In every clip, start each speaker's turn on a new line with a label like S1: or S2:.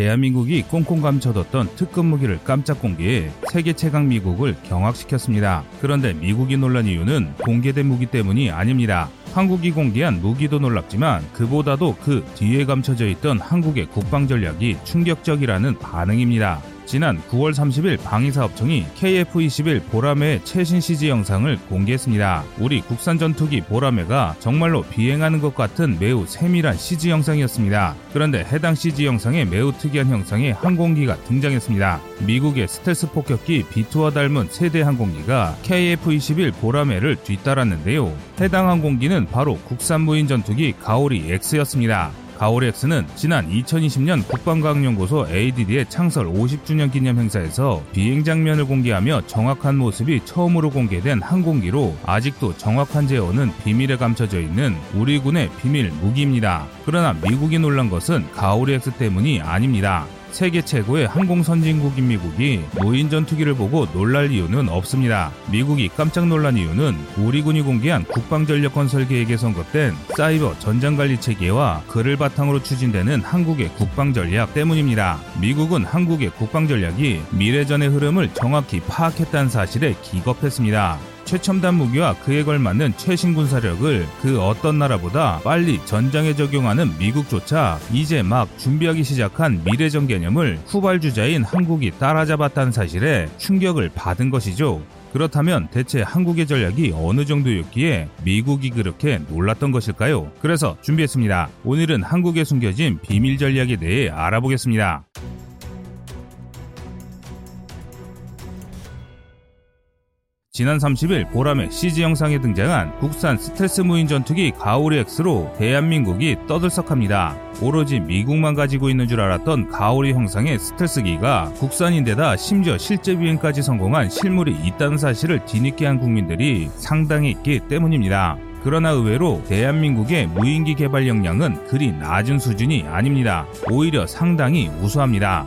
S1: 대한민국이 꽁꽁 감춰뒀던 특급 무기를 깜짝 공개해 세계 최강 미국을 경악시켰습니다. 그런데 미국이 놀란 이유는 공개된 무기 때문이 아닙니다. 한국이 공개한 무기도 놀랍지만 그보다도 그 뒤에 감춰져 있던 한국의 국방 전략이 충격적이라는 반응입니다. 지난 9월 30일 방위사업청이 KF-21 보라매 최신 CG 영상을 공개했습니다. 우리 국산 전투기 보라매가 정말로 비행하는 것 같은 매우 세밀한 CG 영상이었습니다. 그런데 해당 CG 영상에 매우 특이한 형상의 항공기가 등장했습니다. 미국의 스텔스 폭격기 B2와 닮은 세대 항공기가 KF-21 보라매를 뒤따랐는데요. 해당 항공기는 바로 국산 무인 전투기 가오리 X였습니다. 가오렉스는 지난 2020년 국방과학연구소 ADD의 창설 50주년 기념 행사에서 비행 장면을 공개하며 정확한 모습이 처음으로 공개된 항공기로 아직도 정확한 제어는 비밀에 감춰져 있는 우리 군의 비밀 무기입니다. 그러나 미국이 놀란 것은 가오리엑스 때문이 아닙니다. 세계 최고의 항공 선진국인 미국이 무인 전투기를 보고 놀랄 이유는 없습니다. 미국이 깜짝 놀란 이유는 우리 군이 공개한 국방전력 건설 계획에 선급된 사이버 전장관리 체계와 그를 바탕으로 추진되는 한국의 국방전략 때문입니다. 미국은 한국의 국방전략이 미래전의 흐름을 정확히 파악했다는 사실에 기겁했습니다. 최첨단 무기와 그에 걸맞는 최신 군사력을 그 어떤 나라보다 빨리 전장에 적용하는 미국조차 이제 막 준비하기 시작한 미래전 개념을 후발주자인 한국이 따라잡았다는 사실에 충격을 받은 것이죠. 그렇다면 대체 한국의 전략이 어느 정도였기에 미국이 그렇게 놀랐던 것일까요? 그래서 준비했습니다. 오늘은 한국에 숨겨진 비밀 전략에 대해 알아보겠습니다. 지난 30일 보람의 CG 영상에 등장한 국산 스텔스 무인 전투기 가오리 X로 대한민국이 떠들썩합니다. 오로지 미국만 가지고 있는 줄 알았던 가오리 형상의 스텔스기가 국산인데다 심지어 실제 비행까지 성공한 실물이 있다는 사실을 뒤늦게 한 국민들이 상당히 있기 때문입니다. 그러나 의외로 대한민국의 무인기 개발 역량은 그리 낮은 수준이 아닙니다. 오히려 상당히 우수합니다.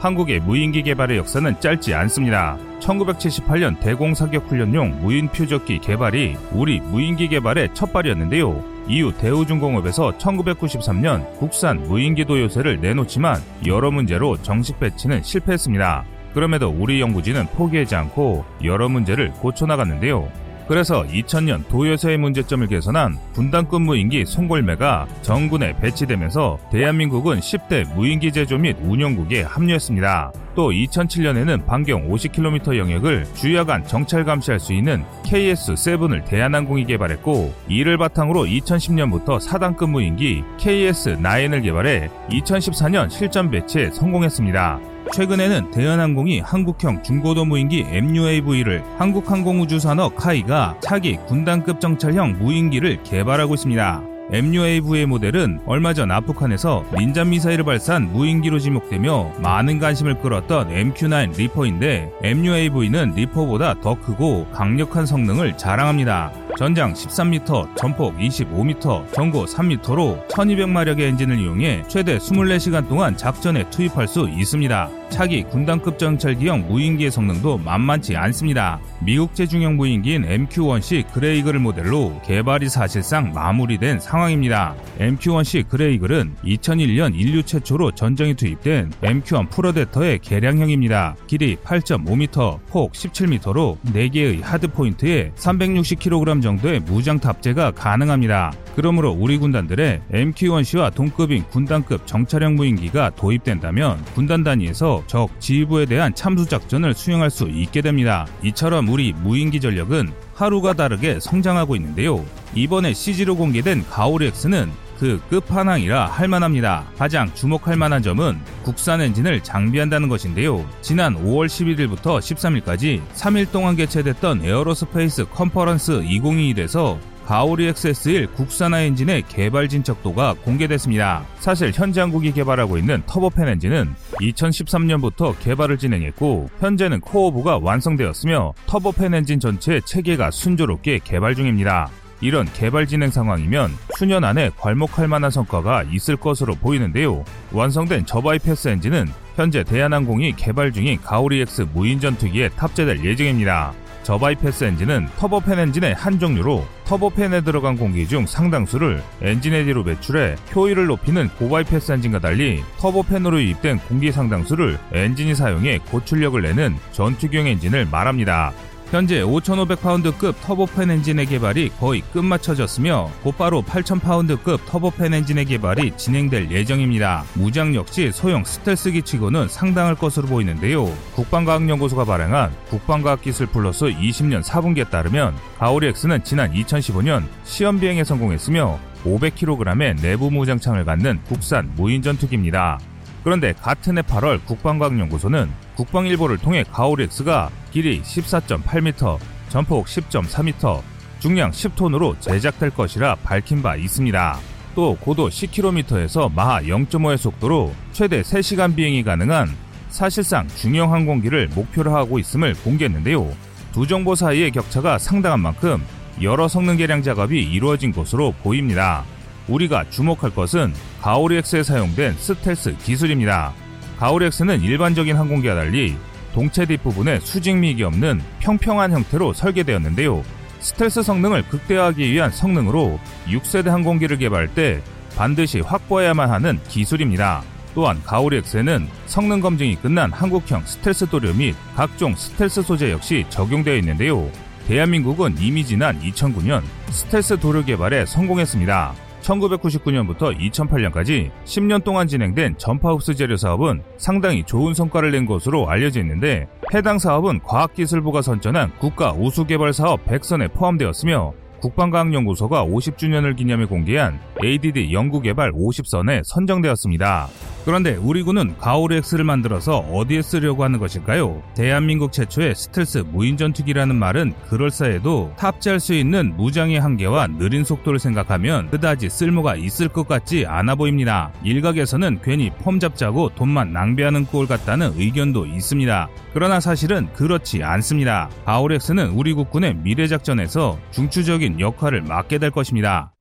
S1: 한국의 무인기 개발의 역사는 짧지 않습니다. 1978년 대공 사격 훈련용 무인 표적기 개발이 우리 무인기 개발의 첫 발이었는데요. 이후 대우중공업에서 1993년 국산 무인기도 요새를 내놓지만 여러 문제로 정식 배치는 실패했습니다. 그럼에도 우리 연구진은 포기하지 않고 여러 문제를 고쳐나갔는데요. 그래서 2000년 도요새의 문제점을 개선한 분단급 무인기 송골매가 정군에 배치되면서 대한민국은 10대 무인기 제조 및 운영국에 합류했습니다. 또 2007년에는 반경 50km 영역을 주야간 정찰 감시할 수 있는 KS-7을 대한항공이 개발했고 이를 바탕으로 2010년부터 4단급 무인기 KS-9을 개발해 2014년 실전 배치에 성공했습니다. 최근에는 대한항공이 한국형 중고도 무인기 MUAV를 한국항공우주산업 카이가 차기 군단급 정찰형 무인기를 개발하고 있습니다. MUAV의 모델은 얼마 전 아프간에서 닌자 미사일을 발사한 무인기로 지목되며 많은 관심을 끌었던 MQ-9 리퍼인데 MUAV는 리퍼보다 더 크고 강력한 성능을 자랑합니다. 전장 13m, 전폭 25m, 전고 3m로 1200마력의 엔진을 이용해 최대 24시간 동안 작전에 투입할 수 있습니다. 차기 군단급 정찰기형 무인기의 성능도 만만치 않습니다. 미국제 중형 무인기인 MQ-1C 그레이 이글 모델로 개발이 사실상 마무리된 상황입니다. MQ-1C 그레이 이글은 2001년 인류 최초로 전장에 투입된 MQ-1 프레데터의 개량형입니다. 길이 8.5m, 폭 17m로 4개의 hardpoint에 360kg 정도의 무장 탑재가 가능합니다. 그러므로 우리 군단들의 MQ-1C와 동급인 군단급 정찰형 무인기가 도입된다면 군단 단위에서 적 지휘부에 대한 참수 작전을 수행할 수 있게 됩니다. 이처럼 우리 무인기 전력은 하루가 다르게 성장하고 있는데요. 이번에 CG로 공개된 가오리X는 그 끝판왕이라 할만합니다. 가장 주목할 만한 점은 국산 엔진을 장비한다는 것인데요. 지난 5월 11일부터 13일까지 3일 동안 개최됐던 Aerospace Conference 2021에서 가오리 XS1 국산화 엔진의 개발 진척도가 공개됐습니다. 사실 현재 한국이 개발하고 있는 터보팬 엔진은 2013년부터 개발을 진행했고 현재는 코어부가 완성되었으며 터보팬 엔진 전체 체계가 순조롭게 개발 중입니다. 이런 개발 진행 상황이면 수년 안에 괄목할 만한 성과가 있을 것으로 보이는데요. 완성된 저바이패스 엔진은 현재 대한항공이 개발 중인 가오리 X 무인 전투기에 탑재될 예정입니다. 저바이패스 엔진은 터보팬 엔진의 한 종류로 터보팬에 들어간 공기 중 상당수를 엔진에 뒤로 배출해 효율을 높이는 고바이패스 엔진과 달리 터보팬으로 유입된 공기 상당수를 엔진이 사용해 고출력을 내는 전투기용 엔진을 말합니다. 현재 5,500파운드급 터보팬 엔진의 개발이 거의 끝마쳐졌으며 곧바로 8,000파운드급 터보팬 엔진의 개발이 진행될 예정입니다. 무장 역시 소형 스텔스기 치고는 상당할 것으로 보이는데요. 국방과학연구소가 발행한 국방과학기술 플러스 20년 4분기에 따르면 가오리 X는 지난 2015년 시험 비행에 성공했으며 500kg의 내부 무장창을 갖는 국산 무인 전투기입니다. 그런데 같은 해 8월 국방과학연구소는 국방일보를 통해 가오리엑스가 길이 14.8m, 전폭 10.4m, 중량 10톤으로 제작될 것이라 밝힌 바 있습니다. 또 고도 10km에서 마하 0.5의 속도로 최대 3시간 비행이 가능한 사실상 중형 항공기를 목표로 하고 있음을 공개했는데요. 두 정보 사이의 격차가 상당한 만큼 여러 성능 개량 작업이 이루어진 것으로 보입니다. 우리가 주목할 것은 가오리X에 사용된 스텔스 기술입니다. 가오리X는 일반적인 항공기와 달리 동체 뒷부분에 수직미익이 없는 평평한 형태로 설계되었는데요. 스텔스 성능을 극대화하기 위한 성능으로 6세대 항공기를 개발할 때 반드시 확보해야만 하는 기술입니다. 또한 가오리X에는 성능 검증이 끝난 한국형 스텔스 도료 및 각종 스텔스 소재 역시 적용되어 있는데요. 대한민국은 이미 지난 2009년 스텔스 도료 개발에 성공했습니다. 1999년부터 2008년까지 10년 동안 진행된 전파 흡수 재료 사업은 상당히 좋은 성과를 낸 것으로 알려져 있는데 해당 사업은 과학기술부가 선전한 국가 우수개발 사업 100선에 포함되었으며 국방과학연구소가 50주년을 기념해 공개한 ADD 연구개발 50선에 선정되었습니다. 그런데 우리 군은 가오르엑스를 만들어서 어디에 쓰려고 하는 것일까요? 대한민국 최초의 스텔스 무인 전투기라는 말은 그럴싸해도 탑재할 수 있는 무장의 한계와 느린 속도를 생각하면 그다지 쓸모가 있을 것 같지 않아 보입니다. 일각에서는 괜히 폼 잡자고 돈만 낭비하는 꼴 같다는 의견도 있습니다. 그러나 사실은 그렇지 않습니다. 가오르엑스는 우리 국군의 미래 작전에서 중추적인 역할을 맡게 될 것입니다.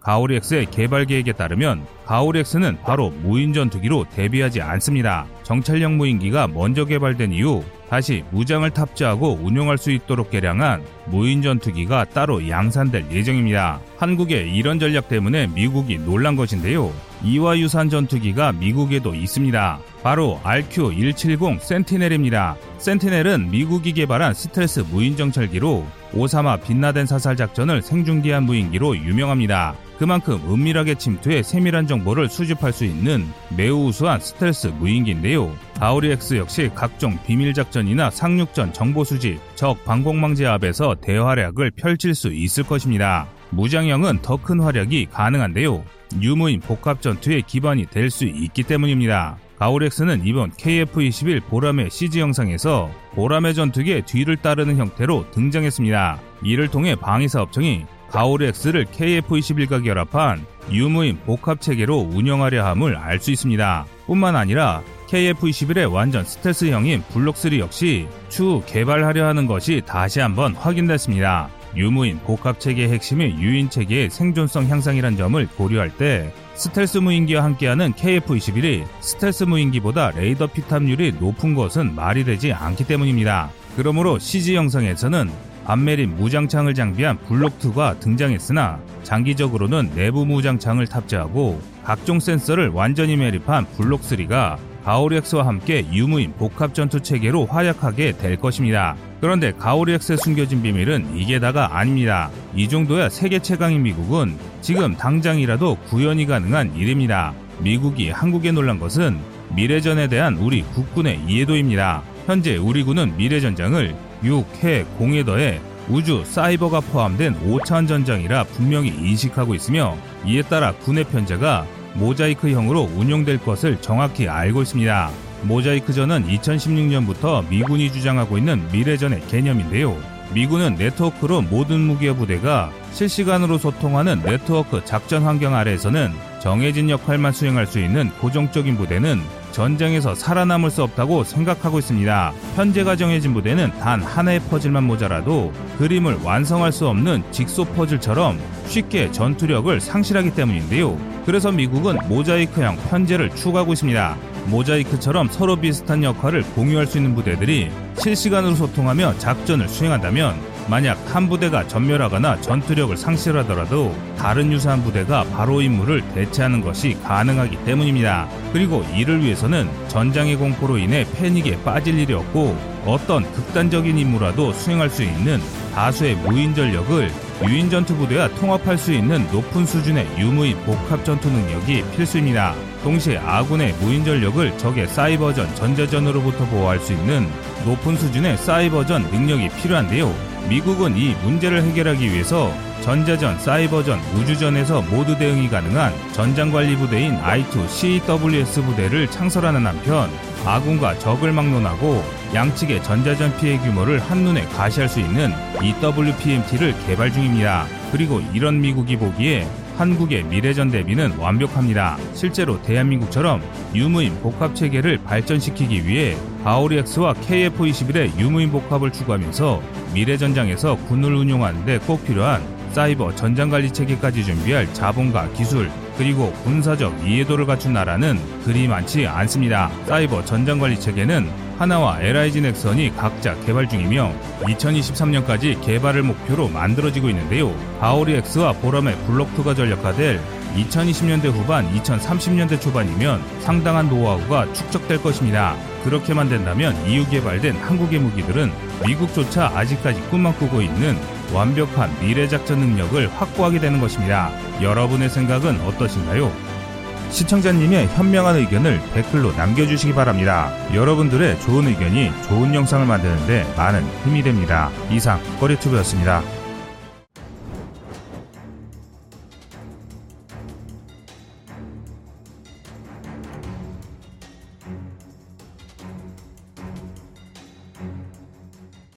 S1: 가오리엑스의 개발 계획에 따르면 가오리엑스는 바로 무인 전투기로 대비하지 않습니다. 정찰형 무인기가 먼저 개발된 이후 다시 무장을 탑재하고 운용할 수 있도록 개량한 무인 전투기가 따로 양산될 예정입니다. 한국의 이런 전략 때문에 미국이 놀란 것인데요. 이와 유사한 전투기가 미국에도 있습니다. 바로 RQ-170 센티넬입니다. 센티넬은 미국이 개발한 스텔스 무인 정찰기로 오사마 빛나덴 사살 작전을 생중계한 무인기로 유명합니다. 그만큼 은밀하게 침투해 세밀한 정보 를 수집할 수 있는 매우 우수한 스텔스 무인기인데요. 아우리엑스 역시 각종 비밀 작전이나 상륙전 정보 수집, 적 방공망제 앞에서 대활약을 펼칠 수 있을 것입니다. 무장형은 더 큰 활약이 가능한데요. 유무인 복합 전투의 기반이 될 수 있기 때문입니다. 가오렉스는 이번 KF-21 보람의 CG 영상에서 보람의 전투기의 뒤를 따르는 형태로 등장했습니다. 이를 통해 방위사 업청이 가오렉스를 KF-21과 결합한 유무인 복합 체계로 운영하려 함을 알 수 있습니다. 뿐만 아니라 KF-21의 완전 스텔스형인 블록3 역시 추후 개발하려 하는 것이 다시 한번 확인됐습니다. 유무인 복합 체계의 핵심이 유인 체계의 생존성 향상이란 점을 고려할 때 스텔스 무인기와 함께하는 KF-21이 스텔스 무인기보다 레이더 피탐률이 높은 것은 말이 되지 않기 때문입니다. 그러므로 CG 영상에서는 반매립 무장창을 장비한 블록2가 등장했으나 장기적으로는 내부 무장창을 탑재하고 각종 센서를 완전히 매립한 블록3가 가오리X와 함께 유무인 복합 전투 체계로 활약하게 될 것입니다. 그런데 가오리X의 숨겨진 비밀은 이게 다가 아닙니다. 이 정도야 세계 최강인 미국은 지금 당장이라도 구현이 가능한 일입니다. 미국이 한국에 놀란 것은 미래전에 대한 우리 국군의 이해도입니다. 현재 우리 군은 미래전장을 6, 해, 공에 더해 우주, 사이버가 포함된 5차원 전장이라 분명히 인식하고 있으며 이에 따라 군의 편제가 모자이크형으로 운용될 것을 정확히 알고 있습니다. 모자이크전은 2016년부터 미군이 주장하고 있는 미래전의 개념인데요. 미군은 네트워크로 모든 무기와 부대가 실시간으로 소통하는 네트워크 작전 환경 아래에서는 정해진 역할만 수행할 수 있는 고정적인 부대는 전쟁에서 살아남을 수 없다고 생각하고 있습니다. 현재가 정해진 부대는 단 하나의 퍼즐만 모자라도 그림을 완성할 수 없는 직소 퍼즐처럼 쉽게 전투력을 상실하기 때문인데요. 그래서 미국은 모자이크형 편제를 추구하고 있습니다. 모자이크처럼 서로 비슷한 역할을 공유할 수 있는 부대들이 실시간으로 소통하며 작전을 수행한다면 만약 한 부대가 전멸하거나 전투력을 상실하더라도 다른 유사한 부대가 바로 임무를 대체하는 것이 가능하기 때문입니다. 그리고 이를 위해서는 전장의 공포로 인해 패닉에 빠질 일이 없고 어떤 극단적인 임무라도 수행할 수 있는 다수의 무인 전력을 유인 전투 부대와 통합할 수 있는 높은 수준의 유무인 복합 전투 능력이 필수입니다. 동시에 아군의 무인 전력을 적의 사이버전 전자전으로부터 보호할 수 있는 높은 수준의 사이버전 능력이 필요한데요. 미국은 이 문제를 해결하기 위해서 전자전, 사이버전, 우주전에서 모두 대응이 가능한 전장관리 부대인 I2CWS 부대를 창설하는 한편 아군과 적을 막론하고 양측의 전자전 피해 규모를 한눈에 가시할 수 있는 EWPMT를 개발 중입니다. 그리고 이런 미국이 보기에 한국의 미래전 대비는 완벽합니다. 실제로 대한민국처럼 유무인 복합 체계를 발전시키기 위해 바오리엑스와 KF-21의 유무인 복합을 추구하면서 미래전장에서 군을 운용하는데 꼭 필요한 사이버 전장관리 체계까지 준비할 자본과 기술 그리고 군사적 이해도를 갖춘 나라는 그리 많지 않습니다. 사이버 전장관리 체계는 하나와 LIG 넥선이 각자 개발 중이며 2023년까지 개발을 목표로 만들어지고 있는데요. 바오리엑스와 보람의 블록2가 전력화될 2020년대 후반, 2030년대 초반이면 상당한 노하우가 축적될 것입니다. 그렇게만 된다면 이후 개발된 한국의 무기들은 미국조차 아직까지 꿈만 꾸고 있는 완벽한 미래작전 능력을 확보하게 되는 것입니다. 여러분의 생각은 어떠신가요? 시청자님의 현명한 의견을 댓글로 남겨주시기 바랍니다. 여러분들의 좋은 의견이 좋은 영상을 만드는데 많은 힘이 됩니다. 이상 꺼리튜브였습니다.